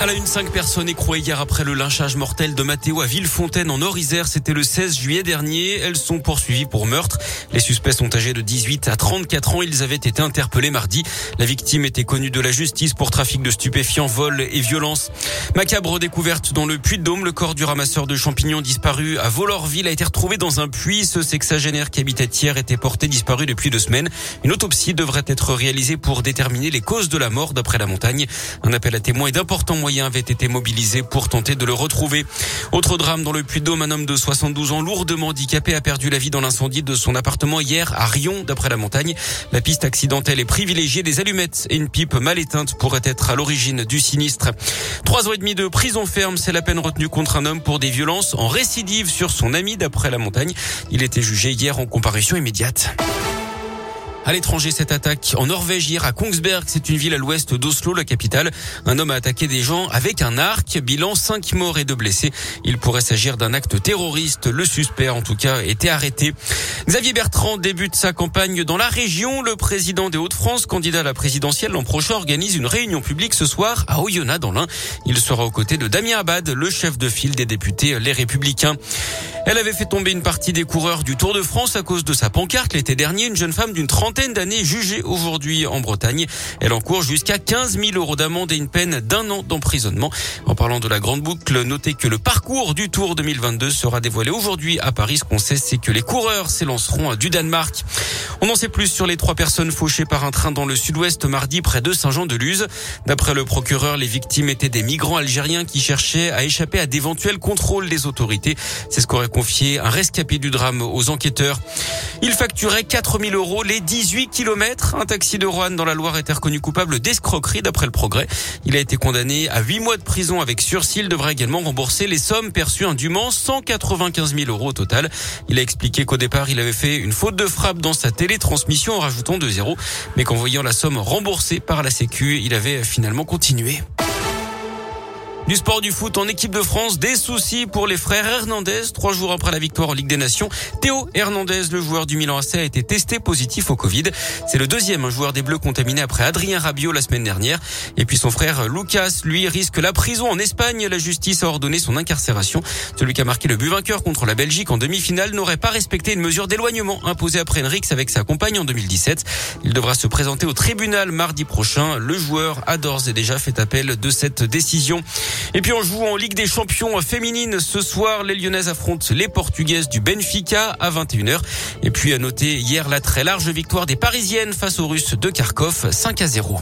À la une, cinq personnes écrouées hier après le lynchage mortel de Mathéo à Villefontaine en Orisère. C'était le 16 juillet dernier. Elles sont poursuivies pour meurtre. Les suspects sont âgés de 18 à 34 ans. Ils avaient été interpellés mardi. La victime était connue de la justice pour trafic de stupéfiants, vol et violence. Macabre découverte dans le Puy-de-Dôme. Le corps du ramasseur de champignons disparu à Volorville a été retrouvé dans un puits. Ce sexagénaire qui habitait hier était porté disparu depuis deux semaines. Une autopsie devrait être réalisée pour déterminer les causes de la mort d'après la montagne. Un appel à témoins et d'importants moyens avaient été mobilisés pour tenter de le retrouver. Autre drame dans le Puy-de-Dôme, un homme de 72 ans lourdement handicapé a perdu la vie dans l'incendie de son appartement hier à Rion, d'après la montagne. La piste accidentelle est privilégiée. Des allumettes et une pipe mal éteinte pourraient être à l'origine du sinistre. Trois ans et demi de prison ferme, c'est la peine retenue contre un homme pour des violences en récidive sur son ami, d'après la montagne. Il était jugé hier en comparution immédiate. À l'étranger, cette attaque en Norvège hier à Kongsberg, c'est une ville à l'ouest d'Oslo, la capitale. Un homme a attaqué des gens avec un arc. Bilan 5 morts et 2 blessés. Il pourrait s'agir d'un acte terroriste. Le suspect, en tout cas, était arrêté. Xavier Bertrand débute sa campagne dans la région. Le président des Hauts-de-France, candidat à la présidentielle l'an prochain, organise une réunion publique ce soir à Oyonnax dans l'Ain. Il sera aux côtés de Damien Abad, le chef de file des députés Les Républicains. Elle avait fait tomber une partie des coureurs du Tour de France à cause de sa pancarte l'été dernier. Une jeune femme d'une trentaine d'années jugée aujourd'hui en Bretagne. Elle encourt jusqu'à 15 000 euros d'amende et une peine d'un an d'emprisonnement. En parlant de la grande boucle, notez que le parcours du Tour 2022 sera dévoilé aujourd'hui à Paris. Ce qu'on sait, c'est que les coureurs s'élanceront du Danemark. On en sait plus sur les trois personnes fauchées par un train dans le sud-ouest mardi près de Saint-Jean-de-Luz. D'après le procureur, les victimes étaient des migrants algériens qui cherchaient à échapper à d'éventuels contrôles des autorités. C'est ce qu'aurait confié un rescapé du drame aux enquêteurs. Il facturait 4000 euros les 18 kilomètres. Un taxi de Rouen dans la Loire était reconnu coupable d'escroquerie d'après le progrès. Il a été condamné à 8 mois de prison avec sursis. Il devrait également rembourser les sommes perçues indûment, 195 000 euros au total. Il a expliqué qu'au départ, il avait fait une faute de frappe dans sa télétransmission en rajoutant deux zéros, mais qu'en voyant la somme remboursée par la Sécu, il avait finalement continué. Du sport du foot en équipe de France, des soucis pour les frères Hernandez. Trois jours après la victoire en Ligue des Nations, Théo Hernandez, le joueur du Milan AC, a été testé positif au Covid. C'est le deuxième joueur des Bleus contaminé après Adrien Rabiot la semaine dernière. Et puis son frère Lucas, lui, risque la prison en Espagne. La justice a ordonné son incarcération. Celui qui a marqué le but vainqueur contre la Belgique en demi-finale n'aurait pas respecté une mesure d'éloignement imposée après Henrix avec sa compagne en 2017. Il devra se présenter au tribunal mardi prochain. Le joueur a et déjà fait appel de cette décision. Et puis on joue en Ligue des Champions féminines. Ce soir, les Lyonnaises affrontent les Portugaises du Benfica à 21h. Et puis à noter hier la très large victoire des Parisiennes face aux Russes de Kharkov 5 à 0.